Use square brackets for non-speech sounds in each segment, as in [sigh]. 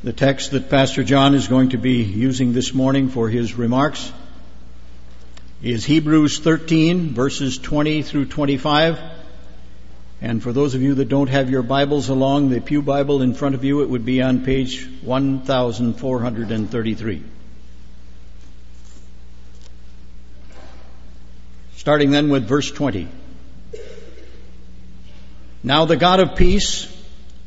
The text that Pastor John is going to be using this morning for his remarks is Hebrews 13, verses 20 through 25. And for those of you that don't have your Bibles along, the Pew Bible in front of you, it would be on page 1433. Starting then with verse 20. Now the God of peace,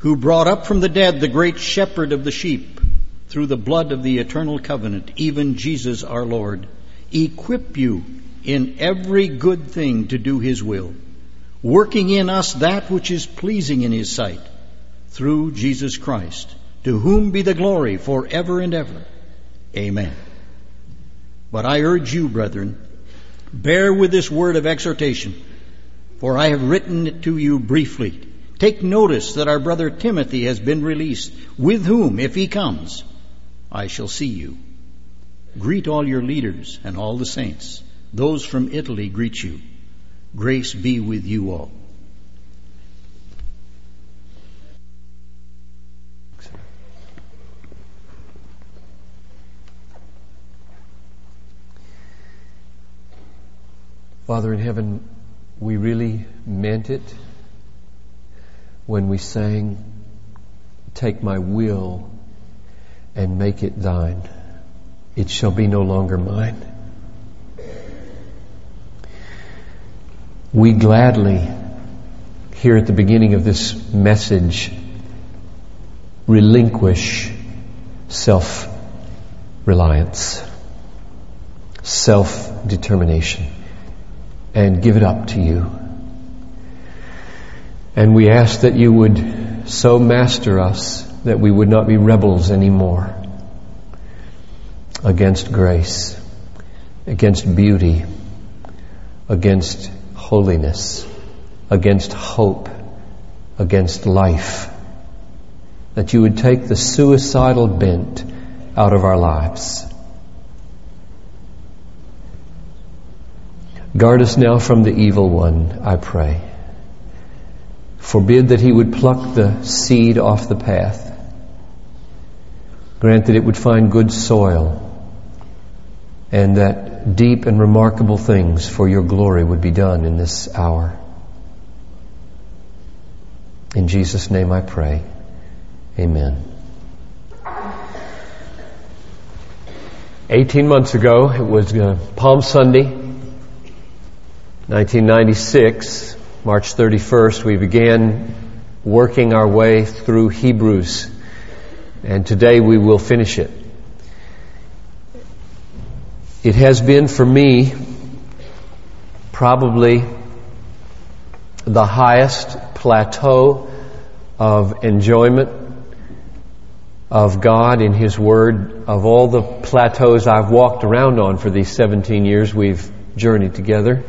who brought up from the dead the great shepherd of the sheep through the blood of the eternal covenant, even Jesus our Lord, equip you in every good thing to do his will, working in us that which is pleasing in his sight, through Jesus Christ, to whom be the glory forever and ever. Amen. But I urge you, brethren, bear with this word of exhortation, for I have written it to you briefly Take notice that our brother Timothy has been released, with whom, if he comes, I shall see you. Greet all your leaders and all the saints. Those from Italy greet you. Grace be with you all. Father in heaven, we really meant it when we sang, Take my will and make it thine. It shall be no longer mine. We gladly, here at the beginning of this message, relinquish self reliance, self determination, and give it up to you. And we ask that you would so master us that we would not be rebels anymore against grace, against beauty, against holiness, against hope, against life. That you would take the suicidal bent out of our lives. Guard us now from the evil one, I pray. Forbid that he would pluck the seed off the path. Grant that it would find good soil and that deep and remarkable things for your glory would be done in this hour. In Jesus' name I pray. Amen. 18 months ago, it was uh, Palm Sunday, 1996. March 31st, we began working our way through Hebrews, and today we will finish it. It has been for me probably the highest plateau of enjoyment of God in His Word, of all the plateaus I've walked around on for these 17 years we've journeyed together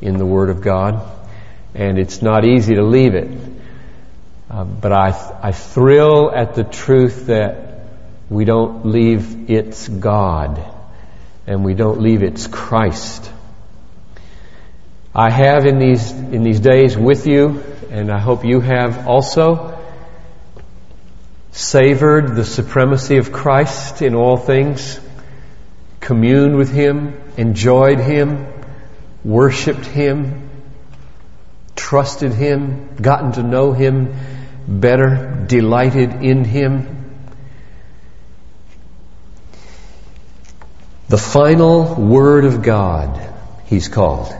in the Word of God and it's not easy to leave it. Uh, but I, I thrill at the truth that we don't leave its God and we don't leave its Christ. I have in these, in these days with you, and I hope you have also, savored the supremacy of Christ in all things, communed with Him, enjoyed Him, worshiped Him, trusted Him, gotten to know Him better, delighted in Him. The final Word of God, He's called.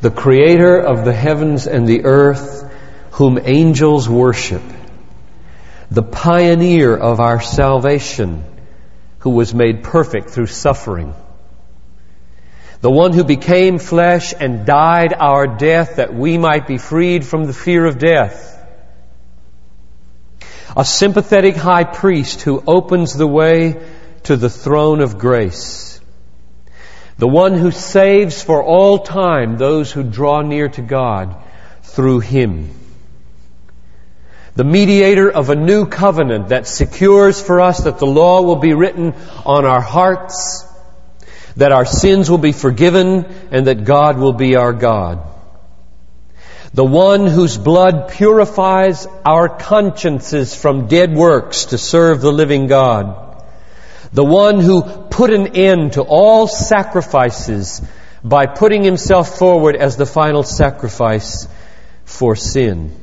The Creator of the heavens and the earth, whom angels worship. The pioneer of our salvation, who was made perfect through suffering the one who became flesh and died our death that we might be freed from the fear of death. A sympathetic high priest who opens the way to the throne of grace. The one who saves for all time those who draw near to God through Him. The mediator of a new covenant that secures for us that the law will be written on our hearts that our sins will be forgiven and that God will be our God. The one whose blood purifies our consciences from dead works to serve the living God. The one who put an end to all sacrifices by putting himself forward as the final sacrifice for sin.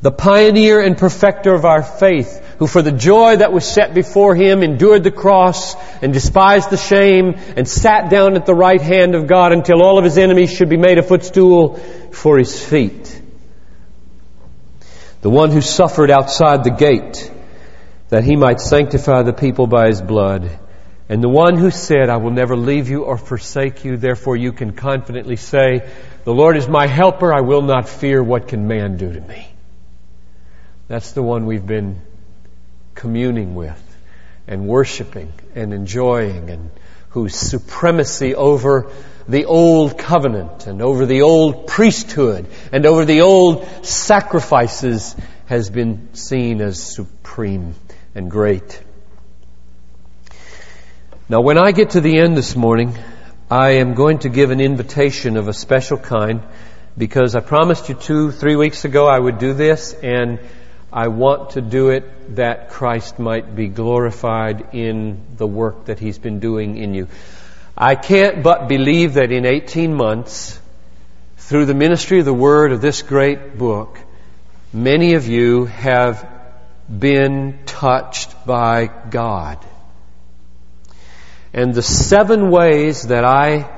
The pioneer and perfecter of our faith, who for the joy that was set before him endured the cross and despised the shame and sat down at the right hand of God until all of his enemies should be made a footstool for his feet. The one who suffered outside the gate that he might sanctify the people by his blood and the one who said, I will never leave you or forsake you, therefore you can confidently say, The Lord is my helper, I will not fear what can man do to me. That's the one we've been communing with and worshiping and enjoying and whose supremacy over the old covenant and over the old priesthood and over the old sacrifices has been seen as supreme and great. Now, when I get to the end this morning, I am going to give an invitation of a special kind because I promised you two, three weeks ago I would do this, and I want to do it that Christ might be glorified in the work that He's been doing in you. I can't but believe that in 18 months, through the ministry of the Word of this great book, many of you have been touched by God. And the seven ways that I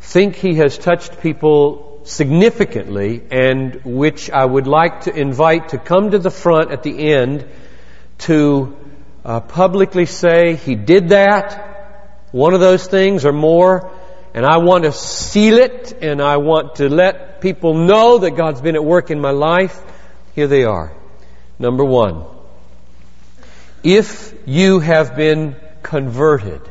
think he has touched people significantly and which I would like to invite to come to the front at the end to uh, publicly say he did that, one of those things or more, and I want to seal it and I want to let people know that God's been at work in my life. Here they are. Number one. If you have been converted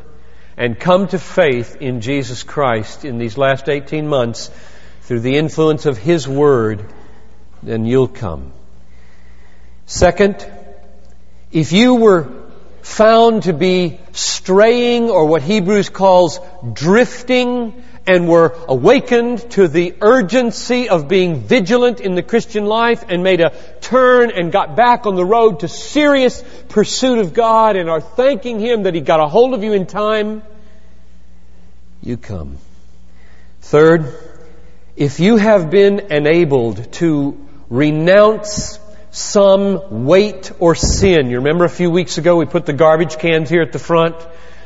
and come to faith in Jesus Christ in these last 18 months through the influence of His Word, then you'll come. Second, if you were found to be straying or what Hebrews calls drifting and were awakened to the urgency of being vigilant in the Christian life and made a turn and got back on the road to serious pursuit of God and are thanking Him that He got a hold of you in time, you come. Third, if you have been enabled to renounce some weight or sin, you remember a few weeks ago we put the garbage cans here at the front?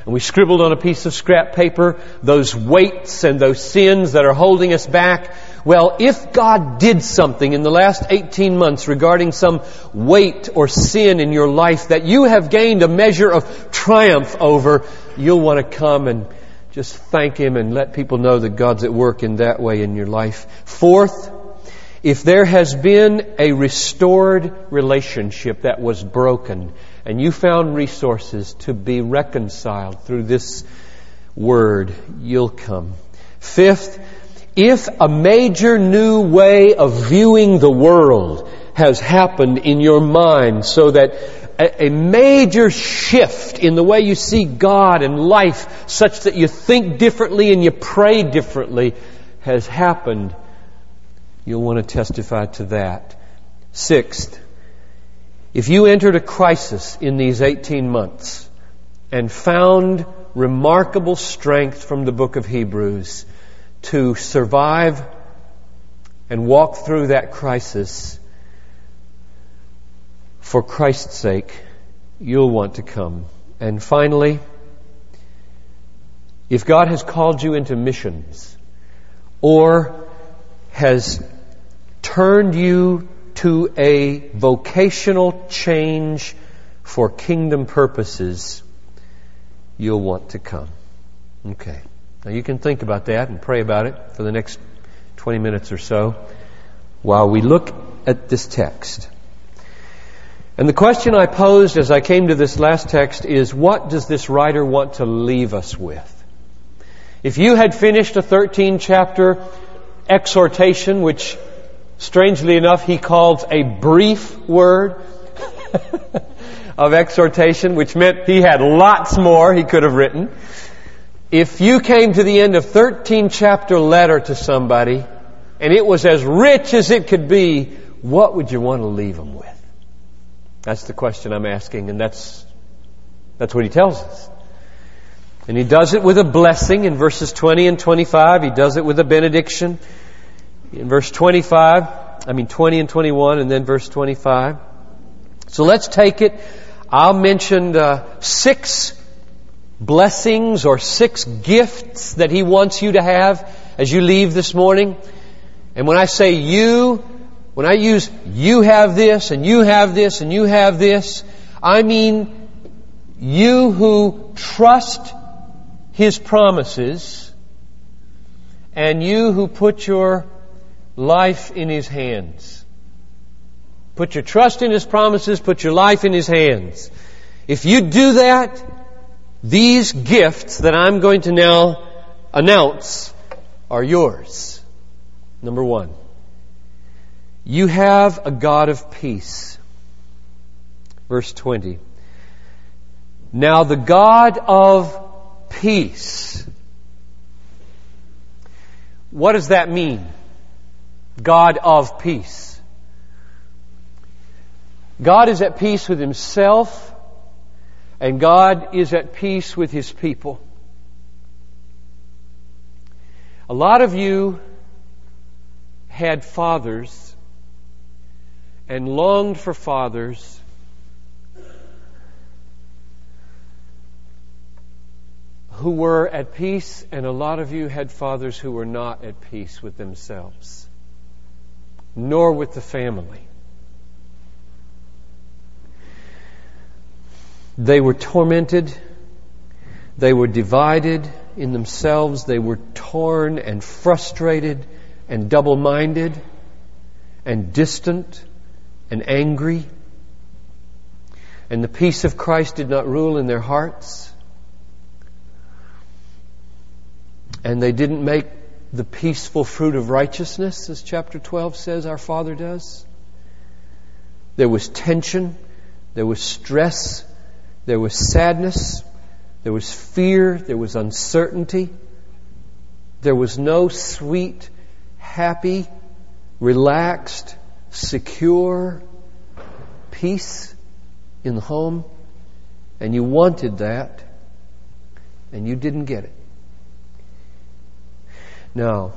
and we scribbled on a piece of scrap paper those weights and those sins that are holding us back. Well, if God did something in the last 18 months regarding some weight or sin in your life that you have gained a measure of triumph over, you'll want to come and just thank Him and let people know that God's at work in that way in your life. Fourth, if there has been a restored relationship that was broken, and you found resources to be reconciled through this word, you'll come. Fifth, if a major new way of viewing the world has happened in your mind so that a, a, major shift in the way you see God and life such that you think differently and you pray differently has happened, you'll want to testify to that. Sixth, if you entered a crisis in these 18 months and found remarkable strength from the book of Hebrews to survive and walk through that crisis for Christ's sake, you'll want to come. And finally, if God has called you into missions or has turned you to a vocational change for kingdom purposes, you'll want to come. Okay. Now you can think about that and pray about it for the next 20 minutes or so while we look at this text. And the question I posed as I came to this last text is what does this writer want to leave us with? If you had finished a 13 chapter exhortation, which strangely enough, he calls a brief word [laughs] of exhortation, which meant he had lots more he could have written. If you came to the end of 13 chapter letter to somebody, and it was as rich as it could be, what would you want to leave them with? That's the question I'm asking, and that's, that's what he tells us. And he does it with a blessing in verses 20 and 25. He does it with a benediction in verse 25. I mean 20 and 21 and then verse 25. So let's take it. I'll mention uh, six blessings or six gifts that he wants you to have as you leave this morning. And when I say you, when I use you have this and you have this and you have this, I mean you who trust his promises and you who put your life in his hands. Put your trust in his promises, put your life in his hands. If you do that, these gifts that I'm going to now announce are yours. Number one, you have a God of peace. Verse 20. Now the God of peace. What does that mean? God of peace. God is at peace with himself and God is at peace with His people. A lot of you had fathers and longed for fathers who were at peace, and a lot of you had fathers who were not at peace with themselves, nor with the family. They were tormented. They were divided in themselves. They were torn and frustrated and double minded and distant and angry. And the peace of Christ did not rule in their hearts. And they didn't make the peaceful fruit of righteousness, as chapter 12 says our Father does. There was tension. There was stress. There was sadness. There was fear. There was uncertainty. There was no sweet, happy, relaxed, secure peace in the home. And you wanted that, and you didn't get it. Now,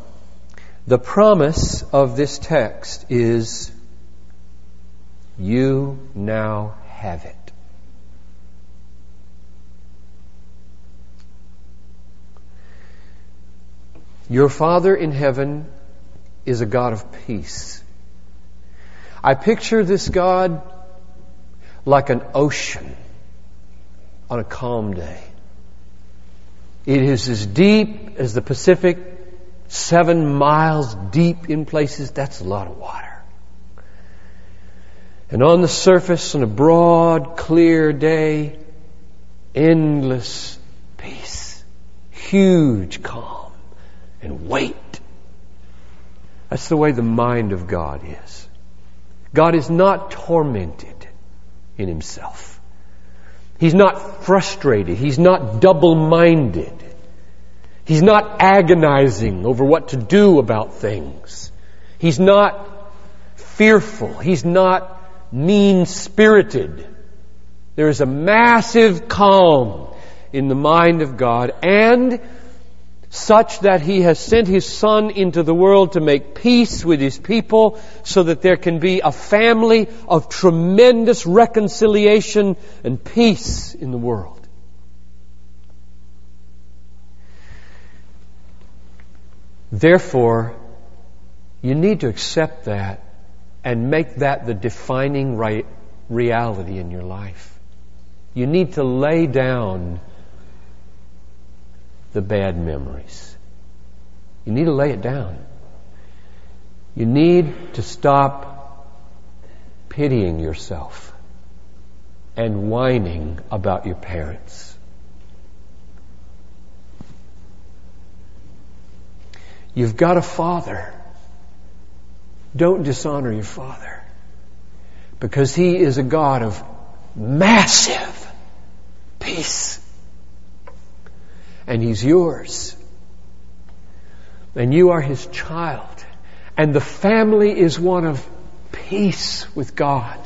the promise of this text is you now have it. Your Father in heaven is a God of peace. I picture this God like an ocean on a calm day. It is as deep as the Pacific, seven miles deep in places. That's a lot of water. And on the surface, on a broad, clear day, endless peace, huge calm and weight. That's the way the mind of God is. God is not tormented in himself. He's not frustrated. He's not double-minded. He's not agonizing over what to do about things. He's not fearful. He's not mean-spirited. There is a massive calm in the mind of God and such that he has sent his son into the world to make peace with his people so that there can be a family of tremendous reconciliation and peace in the world. Therefore, you need to accept that and make that the defining right reality in your life. You need to lay down the bad memories. You need to lay it down. You need to stop pitying yourself and whining about your parents. You've got a father. Don't dishonor your father because he is a God of massive peace and He's yours. And you are His child. And the family is one of peace with God.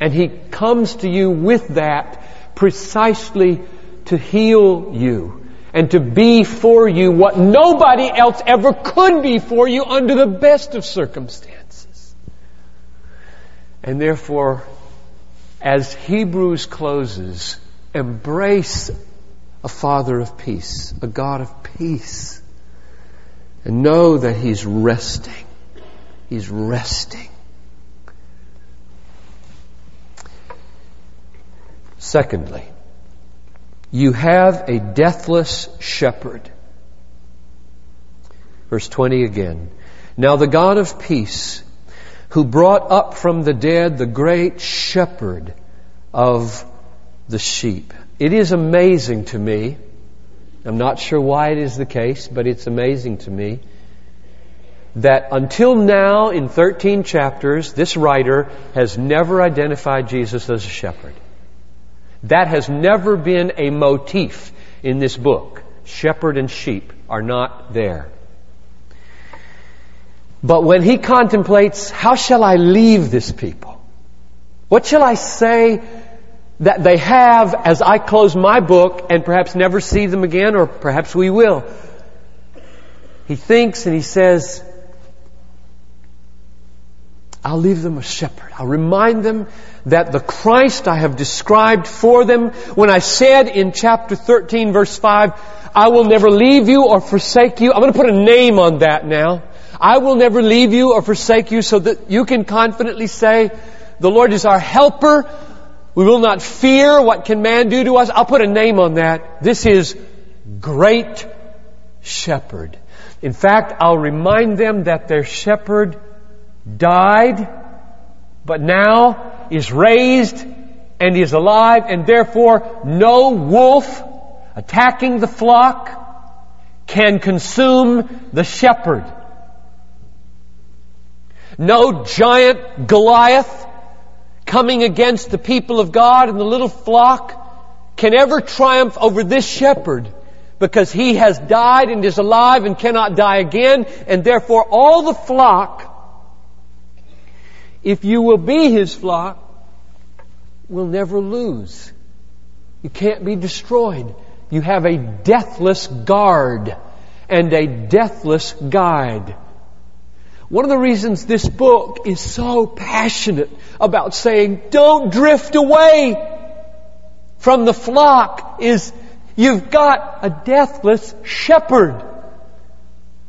And He comes to you with that precisely to heal you and to be for you what nobody else ever could be for you under the best of circumstances. And therefore, as Hebrews closes, embrace a Father of peace, a God of peace, and know that He's resting. He's resting. Secondly, you have a deathless shepherd. Verse 20 again. Now the God of peace, who brought up from the dead the great shepherd of the sheep. It is amazing to me. I'm not sure why it is the case, but it's amazing to me that until now in 13 chapters, this writer has never identified Jesus as a shepherd. That has never been a motif in this book. Shepherd and sheep are not there. But when he contemplates, how shall I leave this people? What shall I say that they have as I close my book and perhaps never see them again, or perhaps we will? He thinks and he says, I'll leave them a shepherd. I'll remind them that the Christ I have described for them, when I said in chapter 13 verse 5, I will never leave you or forsake you. I'm going to put a name on that now. I will never leave you or forsake you so that you can confidently say, the Lord is our helper. We will not fear what can man do to us. I'll put a name on that. This is great shepherd. In fact, I'll remind them that their shepherd died, but now is raised and is alive, and therefore no wolf attacking the flock can consume the shepherd. No giant Goliath coming against the people of God and the little flock can ever triumph over this shepherd because he has died and is alive and cannot die again, and therefore all the flock if you will be his flock, will never lose. You can't be destroyed. You have a deathless guard and a deathless guide. One of the reasons this book is so passionate about saying, don't drift away from the flock is you've got a deathless shepherd.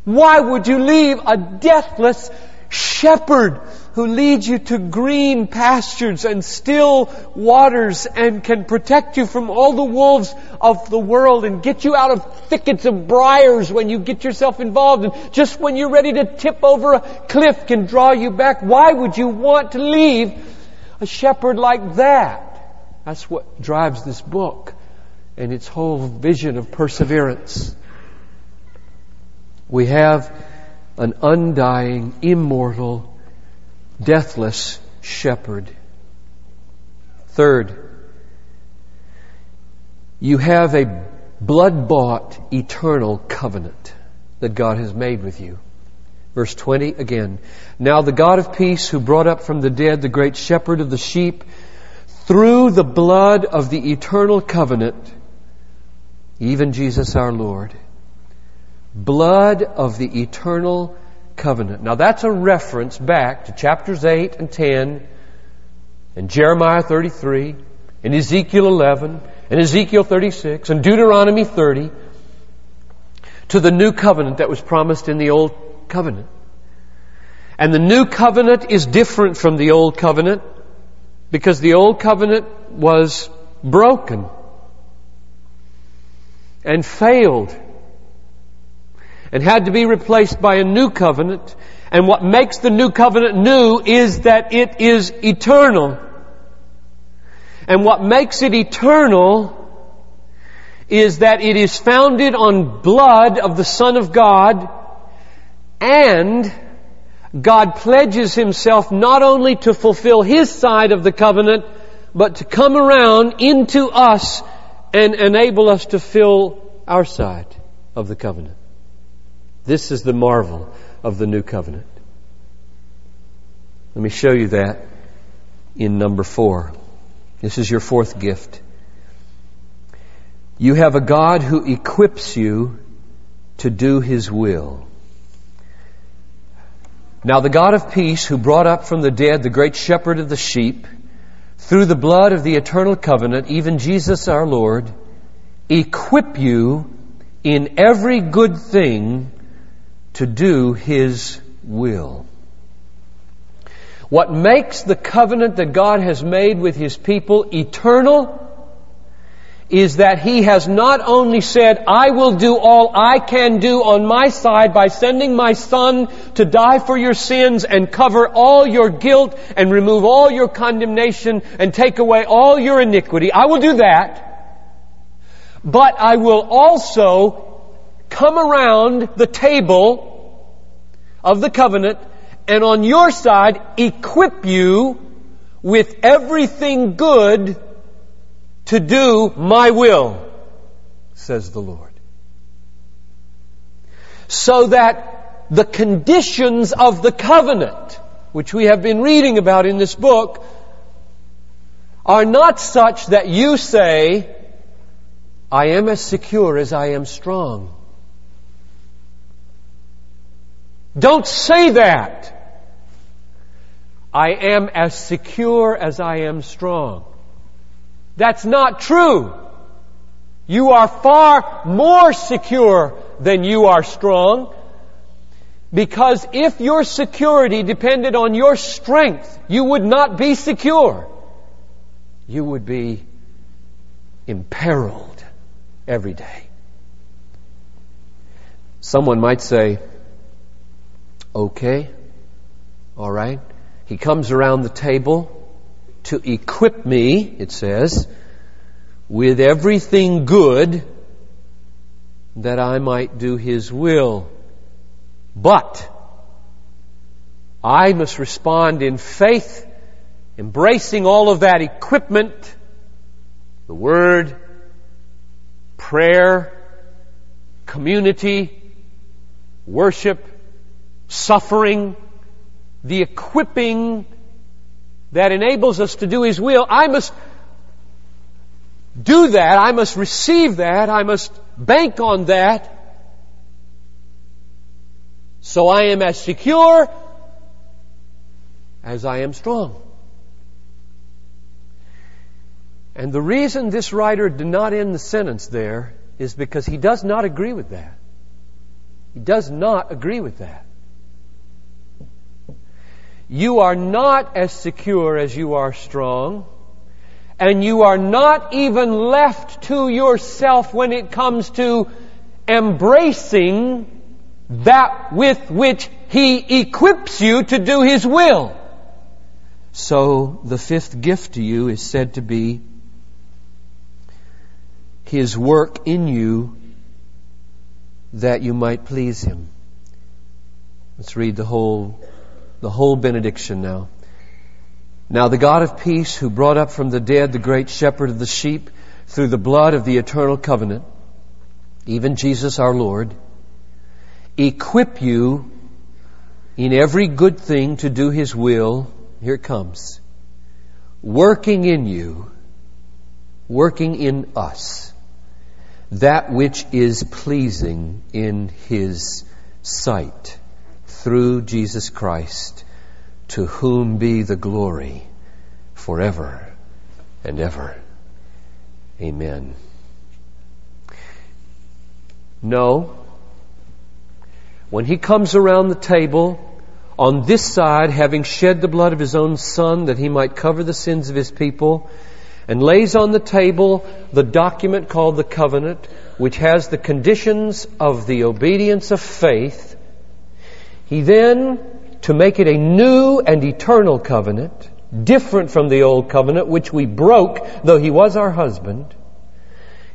Why would you leave a deathless shepherd who leads you to green pastures and still waters and can protect you from all the wolves of the world and get you out of thickets of briars when you get yourself involved and just when you're ready to tip over a cliff can draw you back. Why would you want to leave a shepherd like that? That's what drives this book and its whole vision of perseverance. We have an undying, immortal, deathless shepherd. Third, you have a blood bought eternal covenant that God has made with you. Verse 20 again. Now the God of peace who brought up from the dead the great shepherd of the sheep through the blood of the eternal covenant, even Jesus our Lord, blood of the eternal covenant. Now that's a reference back to chapters 8 and 10 and Jeremiah 33 and Ezekiel 11 and Ezekiel 36 and Deuteronomy 30 to the new covenant that was promised in the old covenant. And the new covenant is different from the old covenant because the old covenant was broken and failed and had to be replaced by a new covenant. And what makes the new covenant new is that it is eternal. And what makes it eternal is that it is founded on blood of the Son of God and God pledges himself not only to fulfill his side of the covenant, but to come around into us and enable us to fill our side of the covenant. This is the marvel of the new covenant. Let me show you that in number four. This is your fourth gift. You have a God who equips you to do His will. Now the God of peace who brought up from the dead the great shepherd of the sheep through the blood of the eternal covenant, even Jesus our Lord, equip you in every good thing to do His will. What makes the covenant that God has made with His people eternal is that He has not only said, I will do all I can do on my side by sending my Son to die for your sins and cover all your guilt and remove all your condemnation and take away all your iniquity. I will do that. But I will also come around the table of the covenant and on your side equip you with everything good to do my will, says the Lord. So that the conditions of the covenant, which we have been reading about in this book, are not such that you say, I am as secure as I am strong. Don't say that. I am as secure as I am strong. That's not true. You are far more secure than you are strong. Because if your security depended on your strength, you would not be secure. You would be imperiled every day. Someone might say, okay, alright, he comes around the table to equip me, it says, with everything good that I might do His will. But I must respond in faith, embracing all of that equipment, the Word, prayer, community, worship, suffering, the equipping that enables us to do His will, I must do that, I must receive that, I must bank on that. So I am as secure as I am strong. And the reason this writer did not end the sentence there is because he does not agree with that. He does not agree with that. You are not as secure as you are strong. And you are not even left to yourself when it comes to embracing that with which He equips you to do His will. So the fifth gift to you is said to be His work in you that you might please Him. Let's read the whole the whole benediction now. Now the God of peace who brought up from the dead the great shepherd of the sheep through the blood of the eternal covenant, even Jesus our Lord, equip you in every good thing to do his will. Here it comes. Working in you, working in us, that which is pleasing in his sight through Jesus Christ, to whom be the glory forever and ever. Amen. No. When he comes around the table, on this side, having shed the blood of his own son that he might cover the sins of his people, and lays on the table the document called the covenant, which has the conditions of the obedience of faith, he then, to make it a new and eternal covenant, different from the old covenant, which we broke, though he was our husband,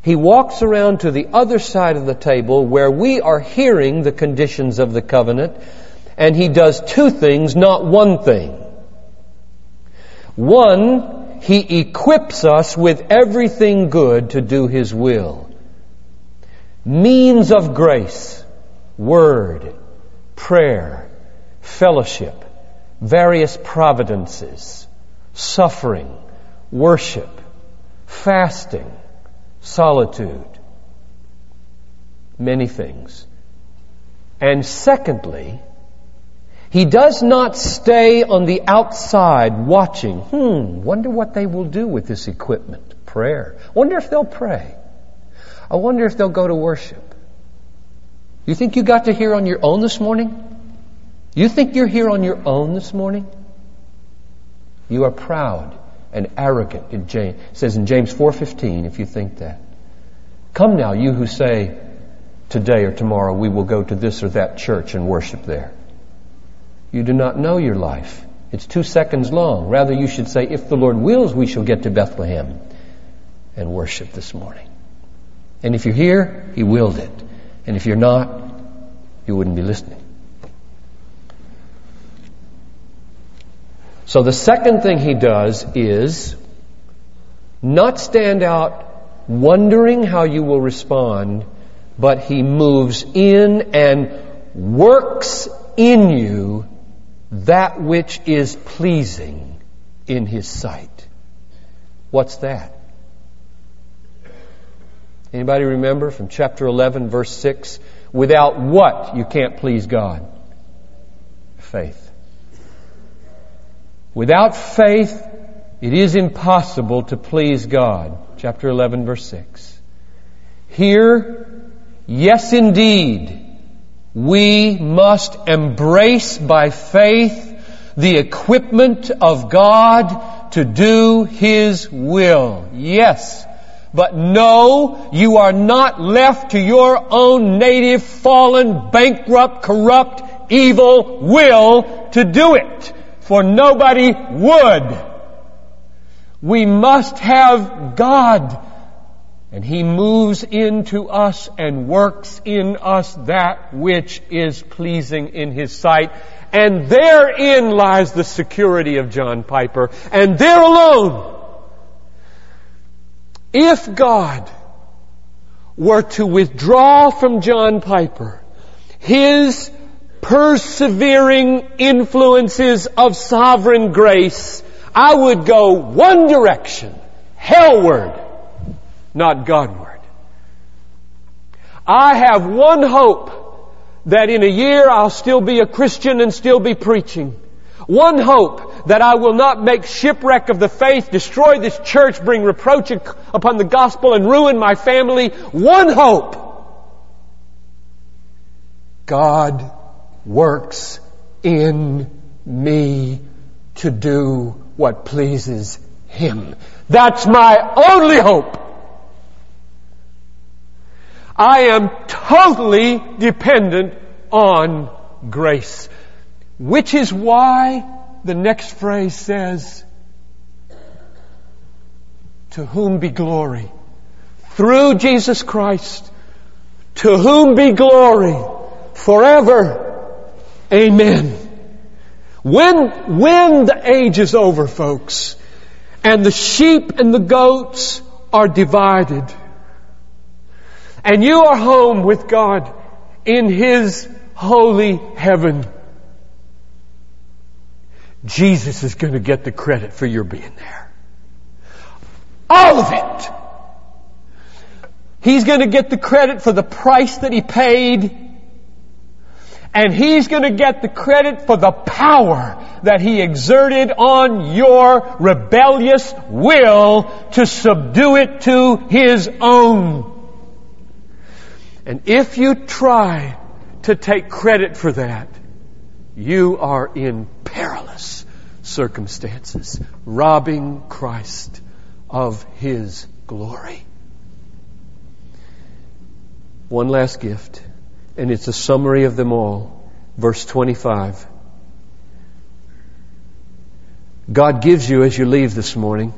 he walks around to the other side of the table where we are hearing the conditions of the covenant, and he does two things, not one thing. One, he equips us with everything good to do his will. Means of grace, word, prayer, fellowship, various providences, suffering, worship, fasting, solitude, many things. And secondly, he does not stay on the outside watching. Hmm, wonder what they will do with this equipment. Prayer. Wonder if they'll pray. I wonder if they'll go to worship. You think you got to hear on your own this morning? You think you're here on your own this morning? You are proud and arrogant. It says in James 4:15 if you think that. Come now, you who say today or tomorrow we will go to this or that church and worship there. You do not know your life. It's two seconds long. Rather, you should say, if the Lord wills, we shall get to Bethlehem and worship this morning. And if you're here, He willed it. And if you're not, you wouldn't be listening. So the second thing he does is not stand out wondering how you will respond, but he moves in and works in you that which is pleasing in his sight. What's that? Anybody remember from chapter 11 verse 6? Without what you can't please God? Faith. Without faith, it is impossible to please God. Chapter 11 verse 6. Here, yes indeed, we must embrace by faith the equipment of God to do His will. Yes. But no, you are not left to your own native, fallen, bankrupt, corrupt, evil will to do it. For nobody would. We must have God. And He moves into us and works in us that which is pleasing in His sight. And therein lies the security of John Piper. And there alone if God were to withdraw from John Piper his persevering influences of sovereign grace, I would go one direction, hellward, not Godward. I have one hope that in a year I'll still be a Christian and still be preaching. One hope that I will not make shipwreck of the faith, destroy this church, bring reproach upon the gospel and ruin my family. One hope. God works in me to do what pleases Him. That's my only hope. I am totally dependent on grace. Which is why the next phrase says, To whom be glory? Through Jesus Christ, to whom be glory forever. Amen. When, when the age is over, folks, and the sheep and the goats are divided, and you are home with God in His holy heaven, Jesus is going to get the credit for your being there. All of it. He's going to get the credit for the price that he paid. And he's going to get the credit for the power that he exerted on your rebellious will to subdue it to his own. And if you try to take credit for that, you are in perilous circumstances, robbing Christ of His glory. One last gift, and it's a summary of them all. Verse 25. God gives you as you leave this morning,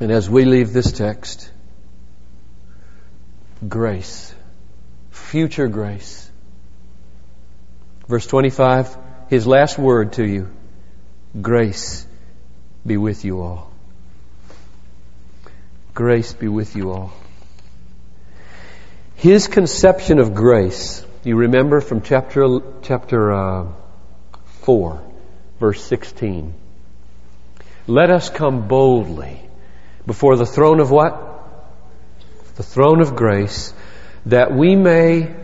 and as we leave this text, grace, future grace. Verse 25, his last word to you grace be with you all. Grace be with you all. His conception of grace You remember from chapter, chapter uh, 4, verse 16. Let us come boldly before the throne of what? The throne of grace, that we may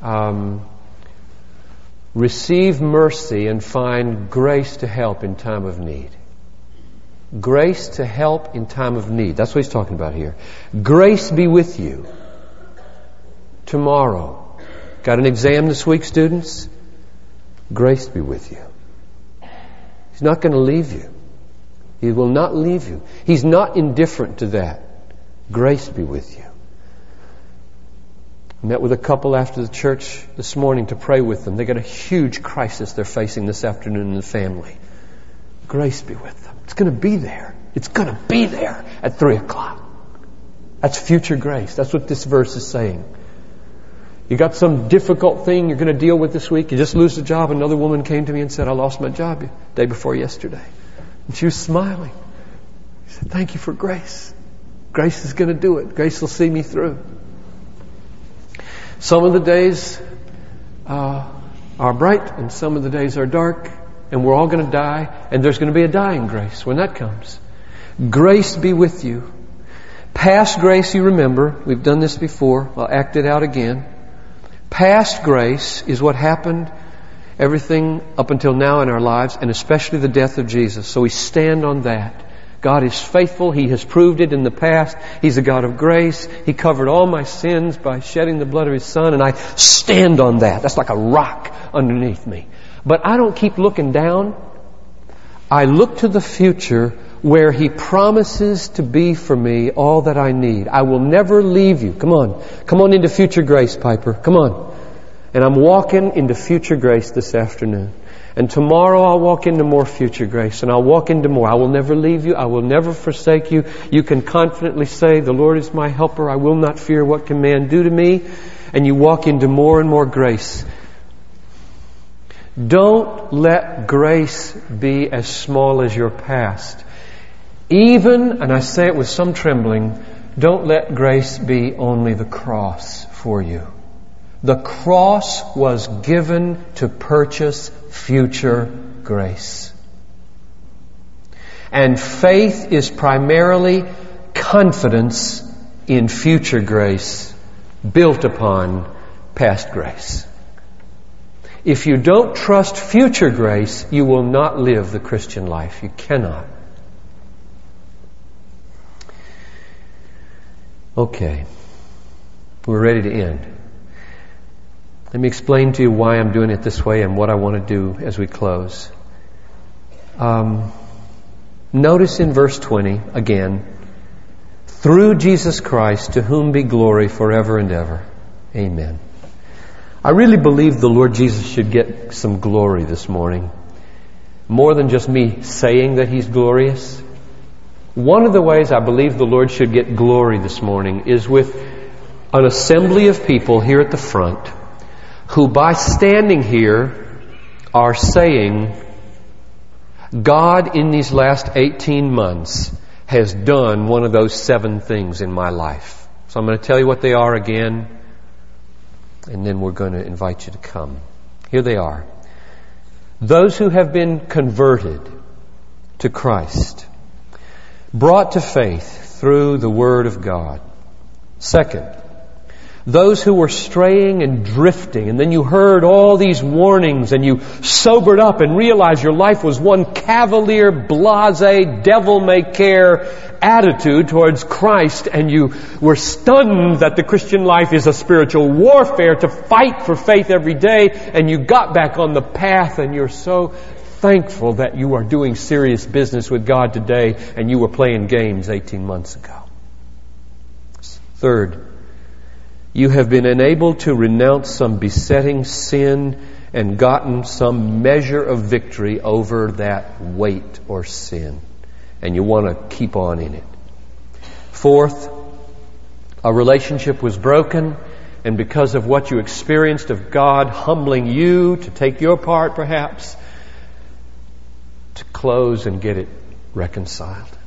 um, receive mercy and find grace to help in time of need. Grace to help in time of need. That's what he's talking about here. Grace be with you tomorrow. Got an exam this week, students? Grace be with you. He's not going to leave you. He will not leave you. He's not indifferent to that. Grace be with you. Met with a couple after the church this morning to pray with them. They got a huge crisis they're facing this afternoon in the family. Grace be with them. It's going to be there. It's going to be there at three o'clock. That's future grace. That's what this verse is saying. You got some difficult thing you're going to deal with this week. You just lose a job. Another woman came to me and said, I lost my job day before yesterday. And she was smiling. She said, thank you for grace. Grace is going to do it. Grace will see me through. Some of the days uh, are bright and some of the days are dark and we're all going to die and there's going to be a dying grace when that comes. Grace be with you. Past grace, you remember, we've done this before. I'll act it out again. Past grace is what happened everything up until now in our lives and especially the death of Jesus. So we stand on that. God is faithful. He has proved it in the past. He's a God of grace. He covered all my sins by shedding the blood of His Son, and I stand on that. That's like a rock underneath me. But I don't keep looking down. I look to the future where He promises to be for me all that I need. I will never leave you. Come on. Come on into future grace, Piper. Come on. And I'm walking into future grace this afternoon. And tomorrow I'll walk into more future grace and I'll walk into more. I will never leave you. I will never forsake you. You can confidently say, the Lord is my helper. I will not fear what can man do to me. And you walk into more and more grace. Don't let grace be as small as your past. Even, and I say it with some trembling, don't let grace be only the cross for you. The cross was given to purchase future grace. And faith is primarily confidence in future grace built upon past grace. If you don't trust future grace, you will not live the Christian life. You cannot. Okay. We're ready to end. Let me explain to you why I'm doing it this way and what I want to do as we close. Um, notice in verse 20 again, through Jesus Christ, to whom be glory forever and ever. Amen. I really believe the Lord Jesus should get some glory this morning. More than just me saying that He's glorious. One of the ways I believe the Lord should get glory this morning is with an assembly of people here at the front who by standing here are saying, God in these last 18 months has done one of those seven things in my life. So I'm going to tell you what they are again, and then we're going to invite you to come. Here they are. Those who have been converted to Christ, brought to faith through the Word of God. Second, those who were straying and drifting, and then you heard all these warnings and you sobered up and realized your life was one cavalier, blase, devil may care attitude towards Christ, and you were stunned that the Christian life is a spiritual warfare to fight for faith every day, and you got back on the path, and you're so thankful that you are doing serious business with God today, and you were playing games 18 months ago. Third, you have been enabled to renounce some besetting sin and gotten some measure of victory over that weight or sin. And you want to keep on in it. Fourth, a relationship was broken and because of what you experienced of God humbling you to take your part perhaps, to close and get it reconciled.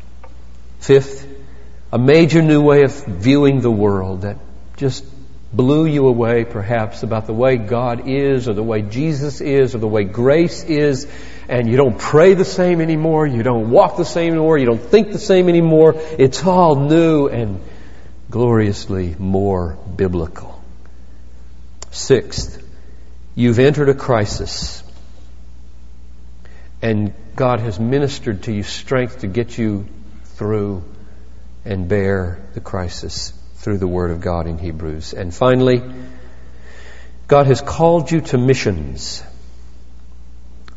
Fifth, a major new way of viewing the world that just blew you away perhaps about the way God is or the way Jesus is or the way grace is and you don't pray the same anymore, you don't walk the same anymore, you don't think the same anymore. It's all new and gloriously more biblical. Sixth, you've entered a crisis and God has ministered to you strength to get you through and bear the crisis through the Word of God in Hebrews. And finally, God has called you to missions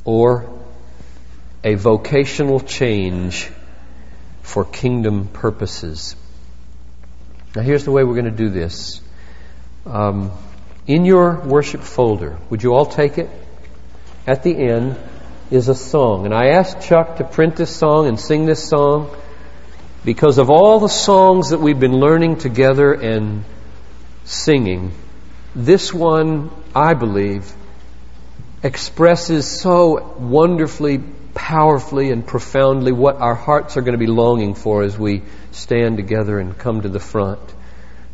or a vocational change for kingdom purposes. Now, here's the way we're going to do this. Um, in your worship folder, would you all take it? At the end is a song. And I asked Chuck to print this song and sing this song because of all the songs that we've been learning together and singing. This one, I believe, expresses so wonderfully, powerfully, and profoundly what our hearts are going to be longing for as we stand together and come to the front.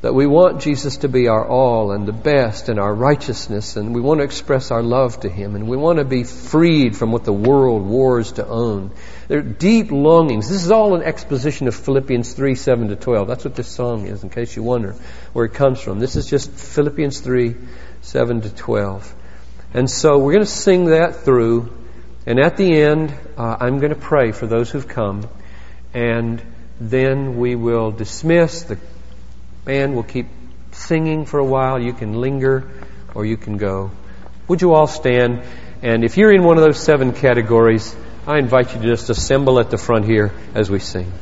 That we want Jesus to be our all and the best and our righteousness, and we want to express our love to Him, and we want to be freed from what the world wars to own. There are deep longings. This is all an exposition of Philippians 3, 7 to 12. That's what this song is, in case you wonder where it comes from. This is just Philippians 3, 7 to 12. And so we're going to sing that through, and at the end, uh, I'm going to pray for those who've come, and then we will dismiss the band will keep singing for a while. You can linger or you can go. Would you all stand? And if you're in one of those seven categories, I invite you to just assemble at the front here as we sing.